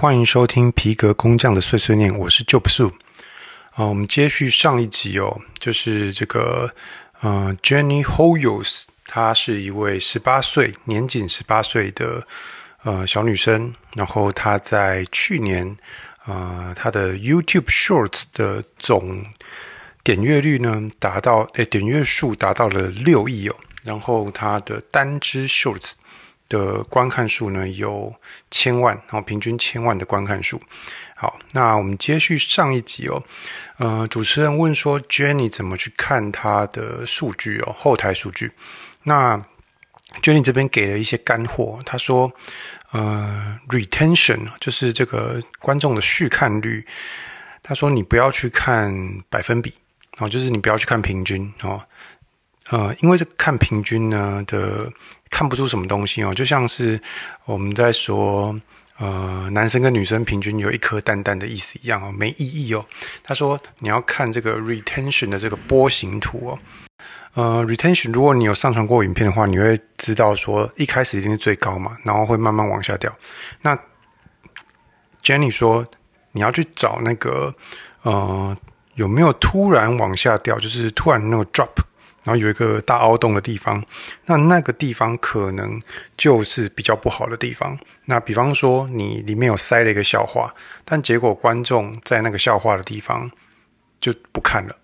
欢迎收听皮革工匠的碎碎念，我是 Joe Su。啊，我们接续上一集哦，就是这个呃，Jenny Hoyos，她是一位十八岁，年仅十八岁的呃小女生。然后她在去年，呃，她的 YouTube Shorts 的总点阅率呢，达到诶，点阅数达到了六亿哦。然后她的单支 Shorts。的观看数呢，有千万，然后平均千万的观看数。好，那我们接续上一集哦，呃，主持人问说 Jenny 怎么去看他的数据哦，后台数据。那 Jenny 这边给了一些干货，他说，呃，retention 就是这个观众的续看率。他说你不要去看百分比哦，就是你不要去看平均哦。呃，因为这看平均呢的看不出什么东西哦，就像是我们在说，呃，男生跟女生平均有一颗蛋蛋的意思一样哦，没意义哦。他说你要看这个 retention 的这个波形图哦，呃，retention 如果你有上传过影片的话，你会知道说一开始一定是最高嘛，然后会慢慢往下掉。那 Jenny 说你要去找那个呃有没有突然往下掉，就是突然那个 drop。然后有一个大凹洞的地方，那那个地方可能就是比较不好的地方。那比方说，你里面有塞了一个笑话，但结果观众在那个笑话的地方就不看了，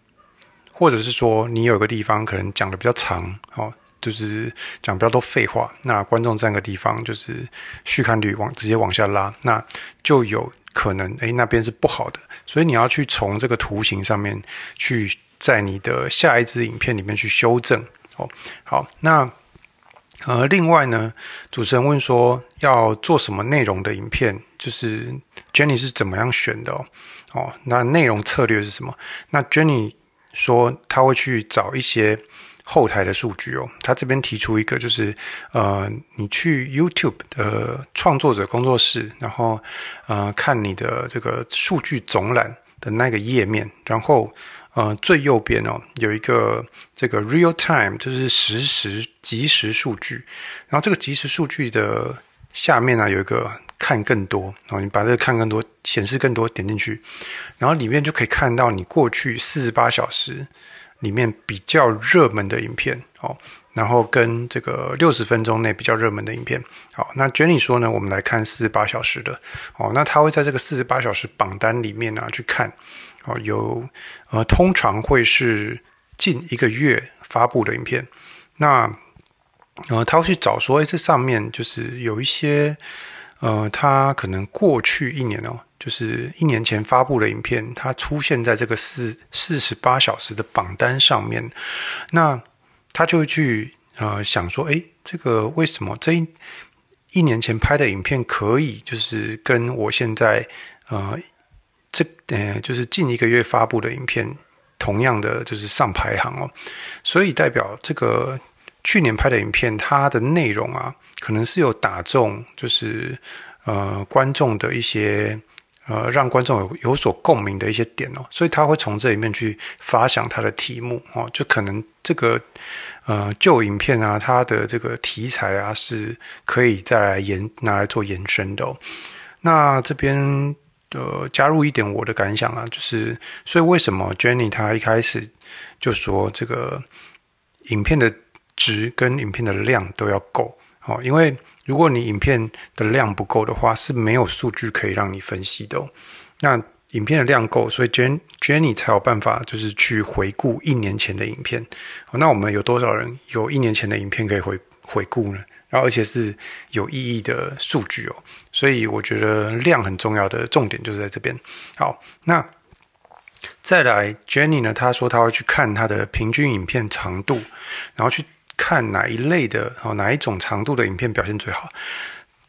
或者是说你有一个地方可能讲的比较长，哦，就是讲比较多废话，那观众在那个地方就是续看率往直接往下拉，那就有可能诶，那边是不好的。所以你要去从这个图形上面去。在你的下一支影片里面去修正哦。好，那呃，另外呢，主持人问说要做什么内容的影片，就是 Jenny 是怎么样选的哦？哦，那内容策略是什么？那 Jenny 说他会去找一些后台的数据哦。他这边提出一个，就是呃，你去 YouTube 的创作者工作室，然后呃，看你的这个数据总览的那个页面，然后。呃，最右边哦，有一个这个 real time，就是实时即时数据。然后这个即时数据的下面呢，有一个看更多，哦你把这个看更多显示更多点进去，然后里面就可以看到你过去四十八小时里面比较热门的影片哦。然后跟这个六十分钟内比较热门的影片。好，那 Jenny 说呢，我们来看四十八小时的哦。那他会在这个四十八小时榜单里面呢去看。哦，有呃，通常会是近一个月发布的影片。那呃，他会去找说，哎，这上面就是有一些呃，他可能过去一年哦，就是一年前发布的影片，它出现在这个四四十八小时的榜单上面。那他就去呃想说，哎，这个为什么这一一年前拍的影片可以就是跟我现在呃。这呃，就是近一个月发布的影片，同样的就是上排行哦，所以代表这个去年拍的影片，它的内容啊，可能是有打中，就是呃观众的一些呃让观众有有所共鸣的一些点哦，所以他会从这里面去发想他的题目哦，就可能这个呃旧影片啊，它的这个题材啊是可以再来延拿来做延伸的哦，那这边。呃，加入一点我的感想啊，就是所以为什么 Jenny 她一开始就说这个影片的值跟影片的量都要够哦，因为如果你影片的量不够的话，是没有数据可以让你分析的哦。那影片的量够，所以 Jen Jenny 才有办法就是去回顾一年前的影片。那我们有多少人有一年前的影片可以回回顾呢？然后，而且是有意义的数据哦，所以我觉得量很重要的重点就是在这边。好，那再来，Jenny 呢？她说她会去看她的平均影片长度，然后去看哪一类的哦，哪一种长度的影片表现最好。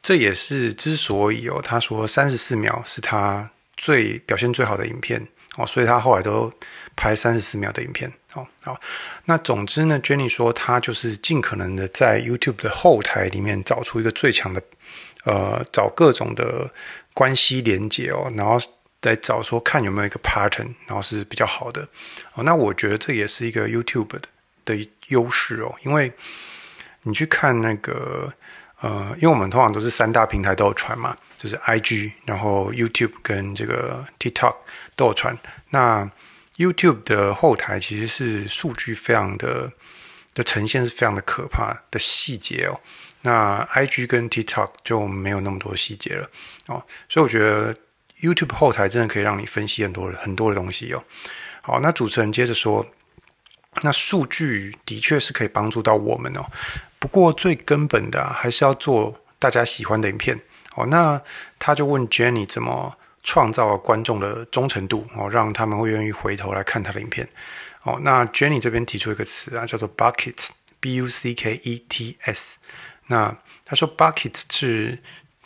这也是之所以哦，她说三十四秒是她最表现最好的影片哦，所以他后来都拍三十四秒的影片。哦，好，那总之呢，Jenny 说她就是尽可能的在 YouTube 的后台里面找出一个最强的，呃，找各种的关系连接哦，然后再找说看有没有一个 pattern，然后是比较好的。哦，那我觉得这也是一个 YouTube 的的优势哦，因为你去看那个，呃，因为我们通常都是三大平台都有传嘛。就是 IG，然后 YouTube 跟这个 TikTok 都有传。那 YouTube 的后台其实是数据非常的的呈现是非常的可怕的细节哦。那 IG 跟 TikTok 就没有那么多细节了哦。所以我觉得 YouTube 后台真的可以让你分析很多很多的东西哦。好，那主持人接着说，那数据的确是可以帮助到我们哦。不过最根本的，还是要做大家喜欢的影片哦。那他就问 Jenny 怎么创造观众的忠诚度哦，让他们会愿意回头来看他的影片哦。那 Jenny 这边提出一个词啊，叫做 Bucket，B U C K E T S。那他说 Bucket 是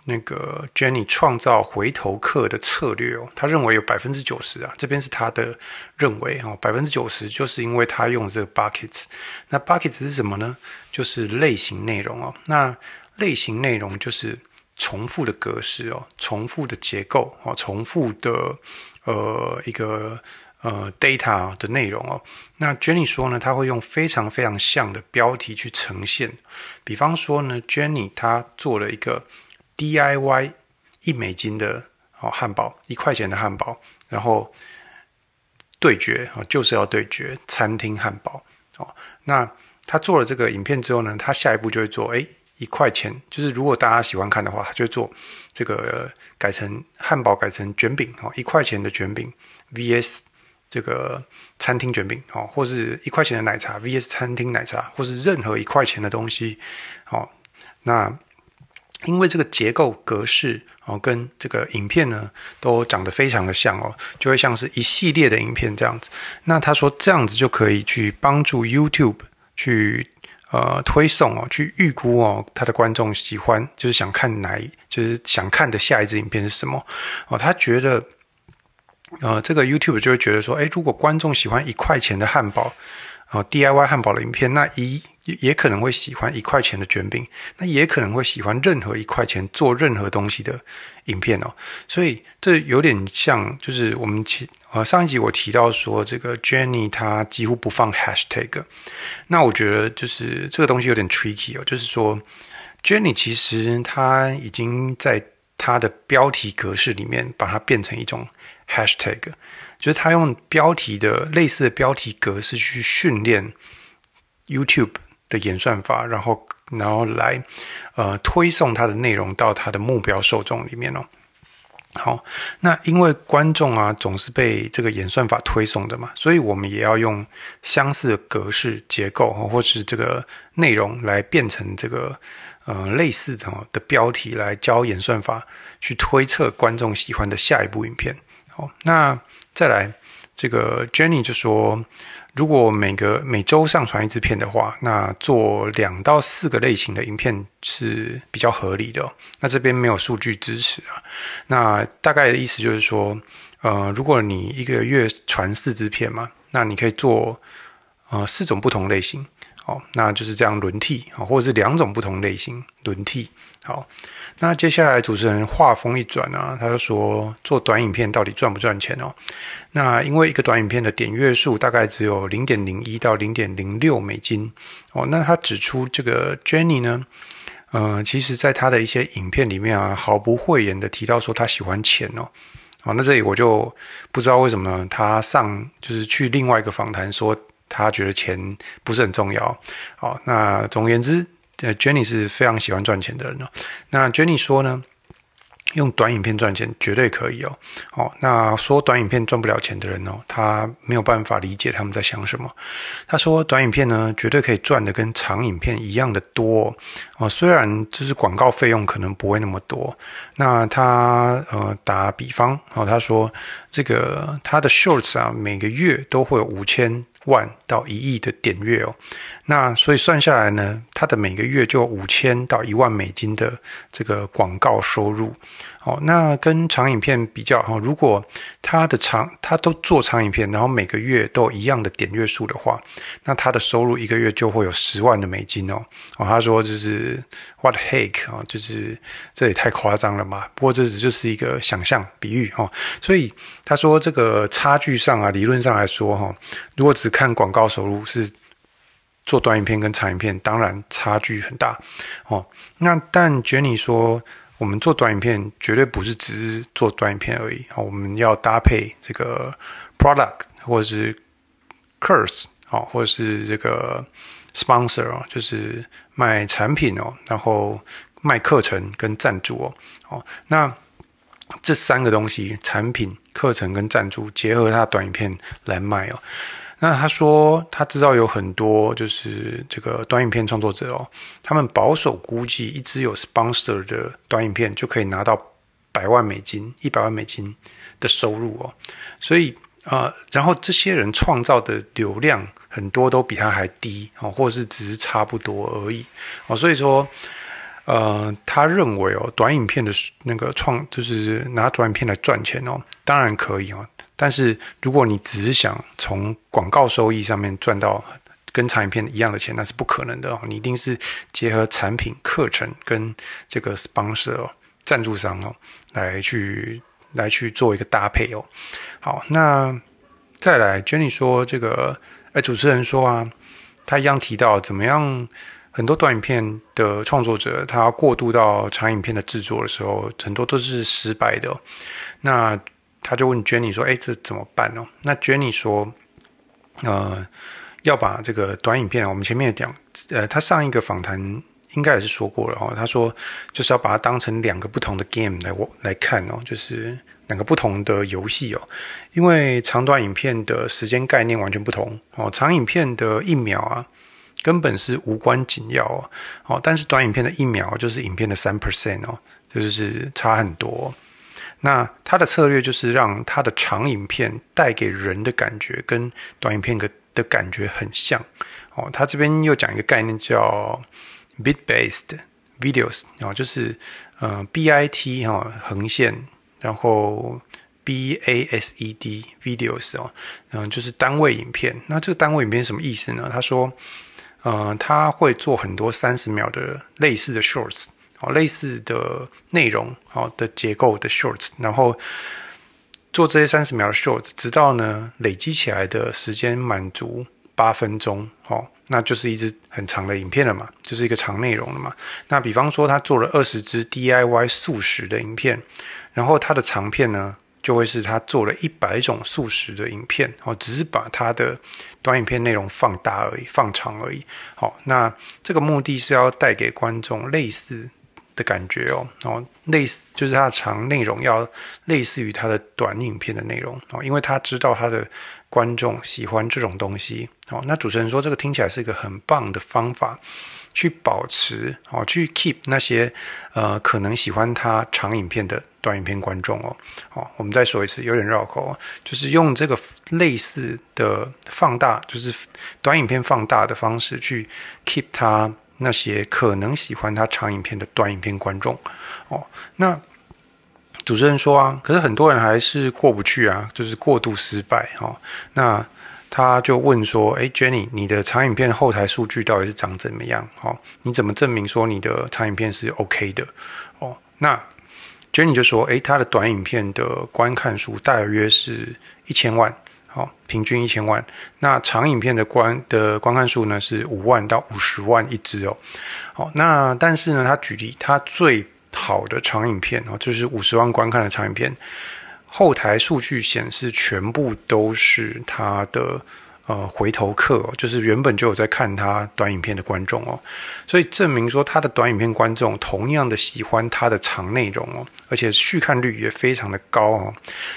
那个 Jenny 创造回头客的策略哦。他认为有百分之九十啊，这边是他的认为哦，百分之九十就是因为他用这个 Bucket。那 Bucket 是什么呢？就是类型内容哦，那类型内容就是重复的格式哦，重复的结构哦，重复的呃一个呃 data 的内容哦。那 Jenny 说呢，他会用非常非常像的标题去呈现，比方说呢，Jenny 他做了一个 DIY 一美金的哦汉堡，一块钱的汉堡，然后对决啊，就是要对决餐厅汉堡哦，那。他做了这个影片之后呢，他下一步就会做，哎，一块钱，就是如果大家喜欢看的话，就做这个改成汉堡，改成卷饼哦，一块钱的卷饼 vs 这个餐厅卷饼哦，或是一块钱的奶茶 vs 餐厅奶茶，或是任何一块钱的东西哦。那因为这个结构格式哦，跟这个影片呢都长得非常的像哦，就会像是一系列的影片这样子。那他说这样子就可以去帮助 YouTube。去呃推送哦，去预估哦，他的观众喜欢就是想看哪，就是想看的下一支影片是什么哦。他觉得呃，这个 YouTube 就会觉得说，哎，如果观众喜欢一块钱的汉堡啊，呃，DIY 汉堡的影片，那一也可能会喜欢一块钱的卷饼，那也可能会喜欢任何一块钱做任何东西的影片哦。所以这有点像，就是我们前。呃，上一集我提到说，这个 Jenny 她几乎不放 hashtag，那我觉得就是这个东西有点 tricky 哦，就是说 Jenny 其实她已经在她的标题格式里面把它变成一种 hashtag，就是他用标题的类似的标题格式去训练 YouTube 的演算法，然后然后来呃推送它的内容到它的目标受众里面哦。好，那因为观众啊总是被这个演算法推送的嘛，所以我们也要用相似的格式结构或是这个内容来变成这个呃类似的的标题，来教演算法去推测观众喜欢的下一部影片。好，那再来这个 Jenny 就说。如果每个每周上传一支片的话，那做两到四个类型的影片是比较合理的。那这边没有数据支持啊。那大概的意思就是说，呃，如果你一个月传四支片嘛，那你可以做呃四种不同类型，哦，那就是这样轮替啊，或者是两种不同类型轮替。好，那接下来主持人话锋一转啊，他就说做短影片到底赚不赚钱哦？那因为一个短影片的点阅数大概只有零点零一到零点零六美金哦。那他指出这个 Jenny 呢，呃，其实在他的一些影片里面啊，毫不讳言的提到说他喜欢钱哦。哦，那这里我就不知道为什么他上就是去另外一个访谈说他觉得钱不是很重要。好，那总而言之。呃，Jenny 是非常喜欢赚钱的人哦。那 Jenny 说呢，用短影片赚钱绝对可以哦。哦，那说短影片赚不了钱的人哦，他没有办法理解他们在想什么。他说短影片呢，绝对可以赚的跟长影片一样的多哦。虽然就是广告费用可能不会那么多。那他呃打比方哦，他说这个他的 Shorts 啊，每个月都会有五千万到一亿的点阅哦。那所以算下来呢，它的每个月就五千到一万美金的这个广告收入。哦，那跟长影片比较哈，如果他的长他都做长影片，然后每个月都一样的点阅数的话，那他的收入一个月就会有十万的美金哦。哦，他说就是 What the heck 啊，就是这也太夸张了嘛。不过这只就是一个想象比喻哦。所以他说这个差距上啊，理论上来说哈，如果只看广告收入是。做短影片跟长影片，当然差距很大哦。那但 Jenny 说，我们做短影片绝对不是只是做短影片而已啊，我们要搭配这个 product 或者是 curse 啊，或者是这个 sponsor 哦，就是卖产品哦，然后卖课程跟赞助哦，哦，那这三个东西，产品、课程跟赞助结合它短影片来卖哦。那他说，他知道有很多就是这个短影片创作者哦，他们保守估计，一支有 sponsor 的短影片就可以拿到百万美金、一百万美金的收入哦。所以啊、然后这些人创造的流量很多都比他还低哦，或者是只是差不多而已哦。所以说，呃，他认为哦，短影片的那个创就是拿短影片来赚钱哦，当然可以哦。但是如果你只是想从广告收益上面赚到跟长影片一样的钱，那是不可能的哦。你一定是结合产品、课程跟这个 sponsor 赞助商哦，来去来去做一个搭配哦。好，那再来，Jenny 说这个，哎，主持人说啊，他一样提到怎么样，很多短影片的创作者，他过渡到长影片的制作的时候，很多都是失败的。那他就问 Jenny 说：“哎，这怎么办哦？”那 Jenny 说：“呃，要把这个短影片，我们前面讲，呃，他上一个访谈应该也是说过了哦。他说就是要把它当成两个不同的 game 来来看哦，就是两个不同的游戏哦。因为长短影片的时间概念完全不同哦。长影片的一秒啊，根本是无关紧要哦。哦，但是短影片的一秒就是影片的三 percent 哦，就是差很多。”那他的策略就是让他的长影片带给人的感觉跟短影片的的感觉很像哦。他这边又讲一个概念叫 bit-based videos 哦，就是呃 bit 哈横线，然后 based videos 哦，嗯，就是单位影片。那这个单位影片什么意思呢？他说，呃，他会做很多三十秒的类似的 shorts。哦，类似的内容，哦的结构的 shorts，然后做这些三十秒的 shorts，直到呢累积起来的时间满足八分钟，哦，那就是一支很长的影片了嘛，就是一个长内容了嘛。那比方说他做了二十支 DIY 素食的影片，然后他的长片呢，就会是他做了一百种素食的影片，哦，只是把他的短影片内容放大而已，放长而已。好，那这个目的是要带给观众类似的感觉哦，哦，类似就是它的长内容要类似于它的短影片的内容哦，因为他知道他的观众喜欢这种东西哦。那主持人说这个听起来是一个很棒的方法，去保持哦，去 keep 那些呃可能喜欢他长影片的短影片观众哦。哦，我们再说一次，有点绕口，就是用这个类似的放大，就是短影片放大的方式去 keep 它。那些可能喜欢他长影片的短影片观众，哦，那主持人说啊，可是很多人还是过不去啊，就是过度失败哦。那他就问说，诶，Jenny，你的长影片后台数据到底是长怎么样？哦，你怎么证明说你的长影片是 OK 的？哦，那 Jenny 就说，诶，他的短影片的观看数大约是一千万。好，平均一千万。那长影片的观的观看数呢，是五万到五十万一支哦。好，那但是呢，他举例，他最好的长影片哦，就是五十万观看的长影片，后台数据显示全部都是他的呃回头客哦，就是原本就有在看他短影片的观众哦。所以证明说，他的短影片观众同样的喜欢他的长内容哦，而且续看率也非常的高哦，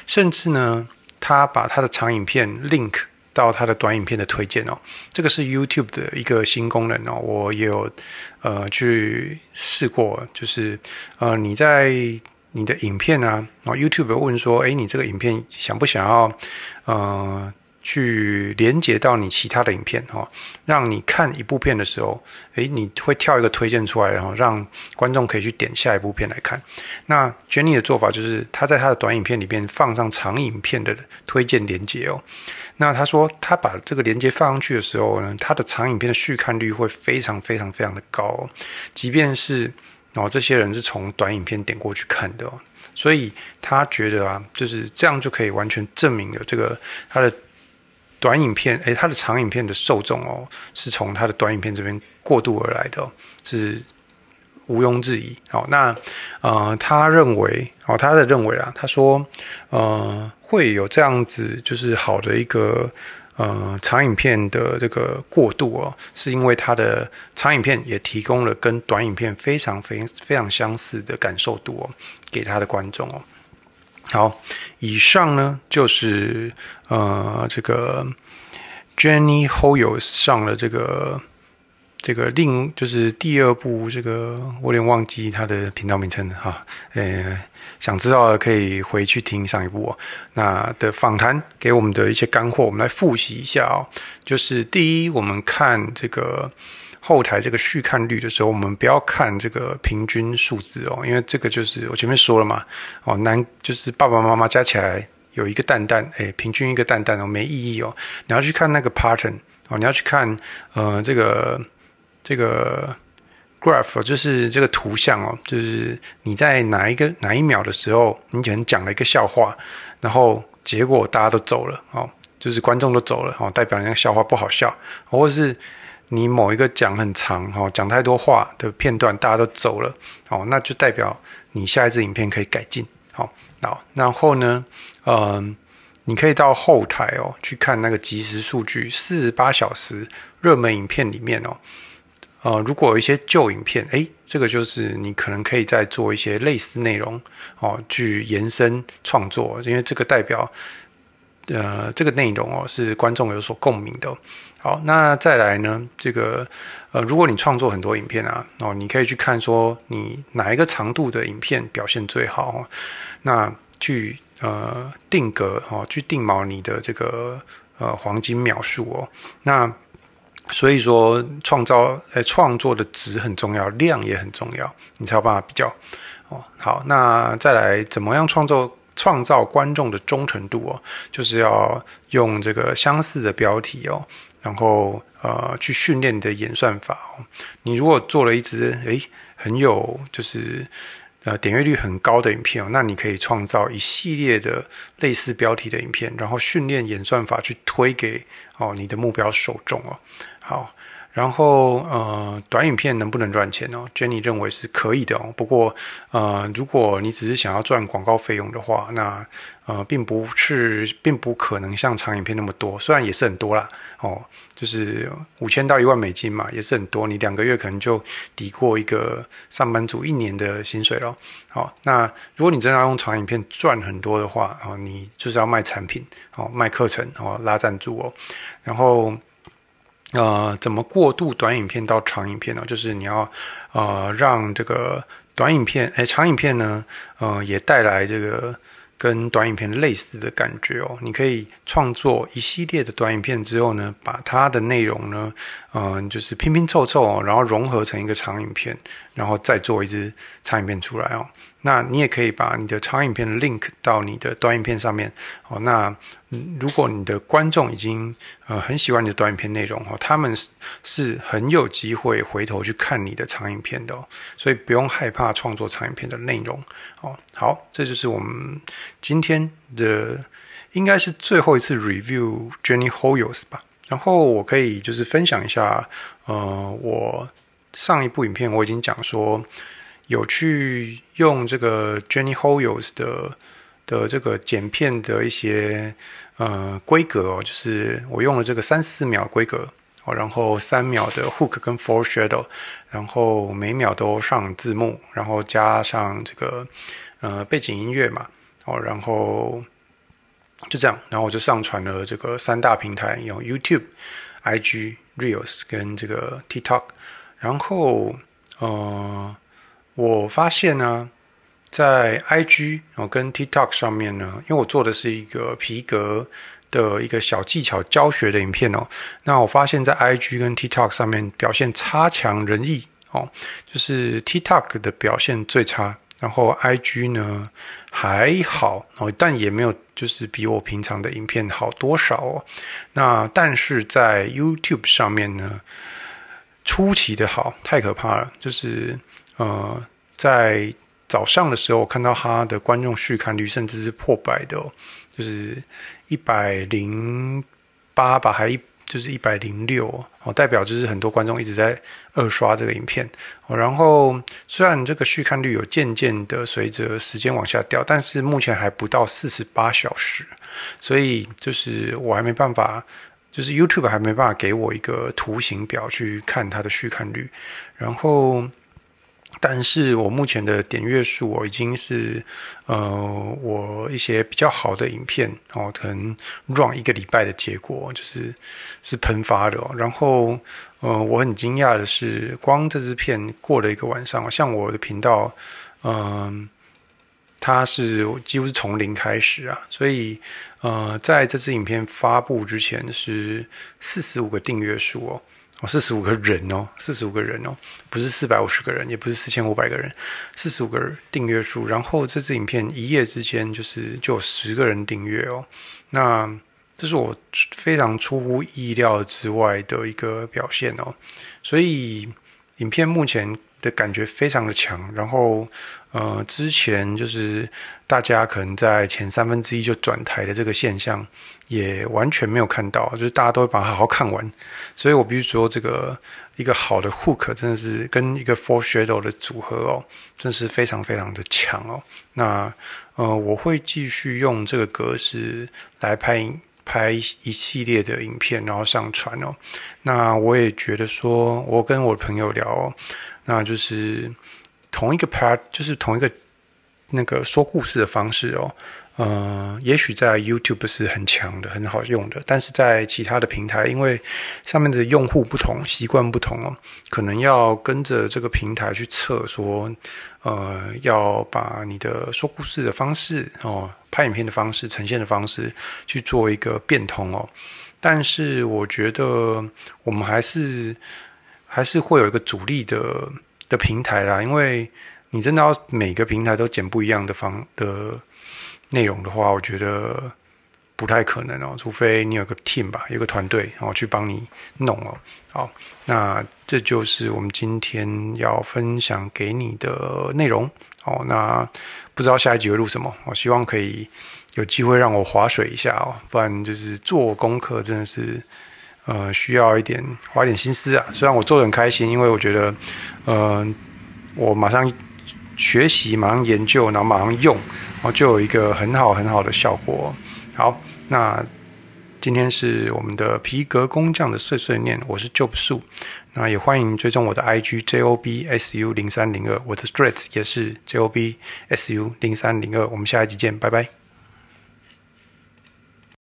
甚至呢。他把他的长影片 link 到他的短影片的推荐哦，这个是 YouTube 的一个新功能哦，我也有呃去试过，就是呃你在你的影片啊，然后 YouTube 问说，哎，你这个影片想不想要呃？去连接到你其他的影片哦，让你看一部片的时候，诶，你会跳一个推荐出来，然后让观众可以去点下一部片来看。那 Jenny 的做法就是，他在他的短影片里面放上长影片的推荐连接哦。那他说，他把这个连接放上去的时候呢，他的长影片的续看率会非常非常非常的高哦，即便是哦这些人是从短影片点过去看的哦，所以他觉得啊，就是这样就可以完全证明了这个他的。短影片，诶，它的长影片的受众哦，是从它的短影片这边过渡而来的哦，是毋庸置疑。好，那呃，他认为，哦，他的认为啊，他说，呃，会有这样子，就是好的一个呃长影片的这个过渡哦，是因为他的长影片也提供了跟短影片非常非非常相似的感受度哦，给他的观众哦。好，以上呢就是呃这个 Jenny Hoyos 上了这个。这个另就是第二部，这个我有点忘记他的频道名称哈。呃，想知道的可以回去听上一部哦。那的访谈给我们的一些干货，我们来复习一下哦。就是第一，我们看这个后台这个续看率的时候，我们不要看这个平均数字哦，因为这个就是我前面说了嘛。哦，男就是爸爸妈妈加起来有一个蛋蛋，哎，平均一个蛋蛋哦，没意义哦。你要去看那个 pattern 哦，你要去看呃这个。这个 graph 就是这个图像哦，就是你在哪一个哪一秒的时候，你可能讲了一个笑话，然后结果大家都走了哦，就是观众都走了哦，代表那个笑话不好笑，或者是你某一个讲很长哦，讲太多话的片段大家都走了哦，那就代表你下一支影片可以改进好，好，然后呢，嗯，你可以到后台哦去看那个即时数据，四十八小时热门影片里面哦。呃，如果有一些旧影片，诶，这个就是你可能可以再做一些类似内容哦，去延伸创作，因为这个代表，呃，这个内容哦是观众有所共鸣的。好，那再来呢，这个呃，如果你创作很多影片啊，哦，你可以去看说你哪一个长度的影片表现最好，那去呃定格哦，去定锚你的这个呃黄金秒数哦，那。所以说，创造呃创作的值很重要，量也很重要，你才有办法比较哦。好，那再来怎么样创作创造观众的忠诚度哦？就是要用这个相似的标题哦，然后呃去训练你的演算法哦。你如果做了一支诶很有就是呃点阅率很高的影片哦，那你可以创造一系列的类似标题的影片，然后训练演算法去推给哦你的目标受众哦。好，然后呃，短影片能不能赚钱哦？Jenny 认为是可以的哦。不过呃，如果你只是想要赚广告费用的话，那呃，并不是，并不可能像长影片那么多。虽然也是很多啦，哦，就是五千到一万美金嘛，也是很多。你两个月可能就抵过一个上班族一年的薪水了。好，那如果你真的要用长影片赚很多的话，哦，你就是要卖产品，哦，卖课程，哦，拉赞助哦，然后。呃，怎么过渡短影片到长影片呢？就是你要呃让这个短影片，哎，长影片呢，呃，也带来这个跟短影片类似的感觉哦。你可以创作一系列的短影片之后呢，把它的内容呢，嗯、就是拼拼凑凑，然后融合成一个长影片，然后再做一支长影片出来哦。那你也可以把你的长影片 link 到你的短影片上面哦。那如果你的观众已经呃很喜欢你的短影片内容哦，他们是很有机会回头去看你的长影片的。所以不用害怕创作长影片的内容哦。好，这就是我们今天的应该是最后一次 review Jenny Hoyos 吧。然后我可以就是分享一下呃，我上一部影片我已经讲说。有去用这个 Jenny Hoyos 的的这个剪片的一些呃规格哦，就是我用了这个三四秒规格哦，然后三秒的 hook 跟 foreshadow，然后每秒都上字幕，然后加上这个呃背景音乐嘛哦，然后就这样，然后我就上传了这个三大平台，有 YouTube、IG、Reels 跟这个 TikTok，然后呃。我发现呢，在 IG 哦跟 TikTok 上面呢，因为我做的是一个皮革的一个小技巧教学的影片哦，那我发现，在 IG 跟 TikTok 上面表现差强人意哦，就是 TikTok 的表现最差，然后 IG 呢还好哦，但也没有就是比我平常的影片好多少哦。那但是在 YouTube 上面呢，出奇的好，太可怕了，就是。呃，在早上的时候，我看到他的观众续看率甚至是破百的，就是一百零八吧，还一就是一百零六哦，代表就是很多观众一直在二刷这个影片哦。然后虽然这个续看率有渐渐的随着时间往下掉，但是目前还不到四十八小时，所以就是我还没办法，就是 YouTube 还没办法给我一个图形表去看它的续看率，然后。但是我目前的点阅数，我已经是，呃，我一些比较好的影片哦，可能 run 一个礼拜的结果，就是是喷发的哦。然后，呃，我很惊讶的是，光这支片过了一个晚上，像我的频道，嗯、它是几乎是从零开始啊，所以，呃，在这支影片发布之前是四十五个订阅数哦。四十五个人哦，四十五个人哦，不是四百五十个人，也不是四千五百个人，四十五个订阅数。然后这支影片一夜之间就是就有十个人订阅哦，那这是我非常出乎意料之外的一个表现哦。所以影片目前的感觉非常的强，然后呃，之前就是大家可能在前三分之一就转台的这个现象。也完全没有看到，就是大家都会把它好好看完，所以我必须说，这个一个好的 hook 真的是跟一个 for shadow 的组合哦，真的是非常非常的强哦。那呃，我会继续用这个格式来拍拍一系列的影片，然后上传哦。那我也觉得说，我跟我朋友聊哦，那就是同一个 part，就是同一个那个说故事的方式哦。嗯，也许在 YouTube 是很强的、很好用的，但是在其他的平台，因为上面的用户不同、习惯不同哦，可能要跟着这个平台去测，说，呃，要把你的说故事的方式哦、拍影片的方式、呈现的方式去做一个变通哦。但是我觉得我们还是还是会有一个主力的的平台啦，因为你真的要每个平台都剪不一样的方的。内容的话，我觉得不太可能哦，除非你有个 team 吧，有个团队，然后去帮你弄哦。好，那这就是我们今天要分享给你的内容。哦，那不知道下一集会录什么？我希望可以有机会让我划水一下哦，不然就是做功课真的是呃需要一点花一点心思啊。虽然我做得很开心，因为我觉得、呃，我马上学习，马上研究，然后马上用。然后就有一个很好很好的效果。好，那今天是我们的皮革工匠的碎碎念，我是 Job Su，那也欢迎追踪我的 IG JOBSU 零三零二，我的 Threads 也是 JOBSU 零三零二，我们下一集见，拜拜。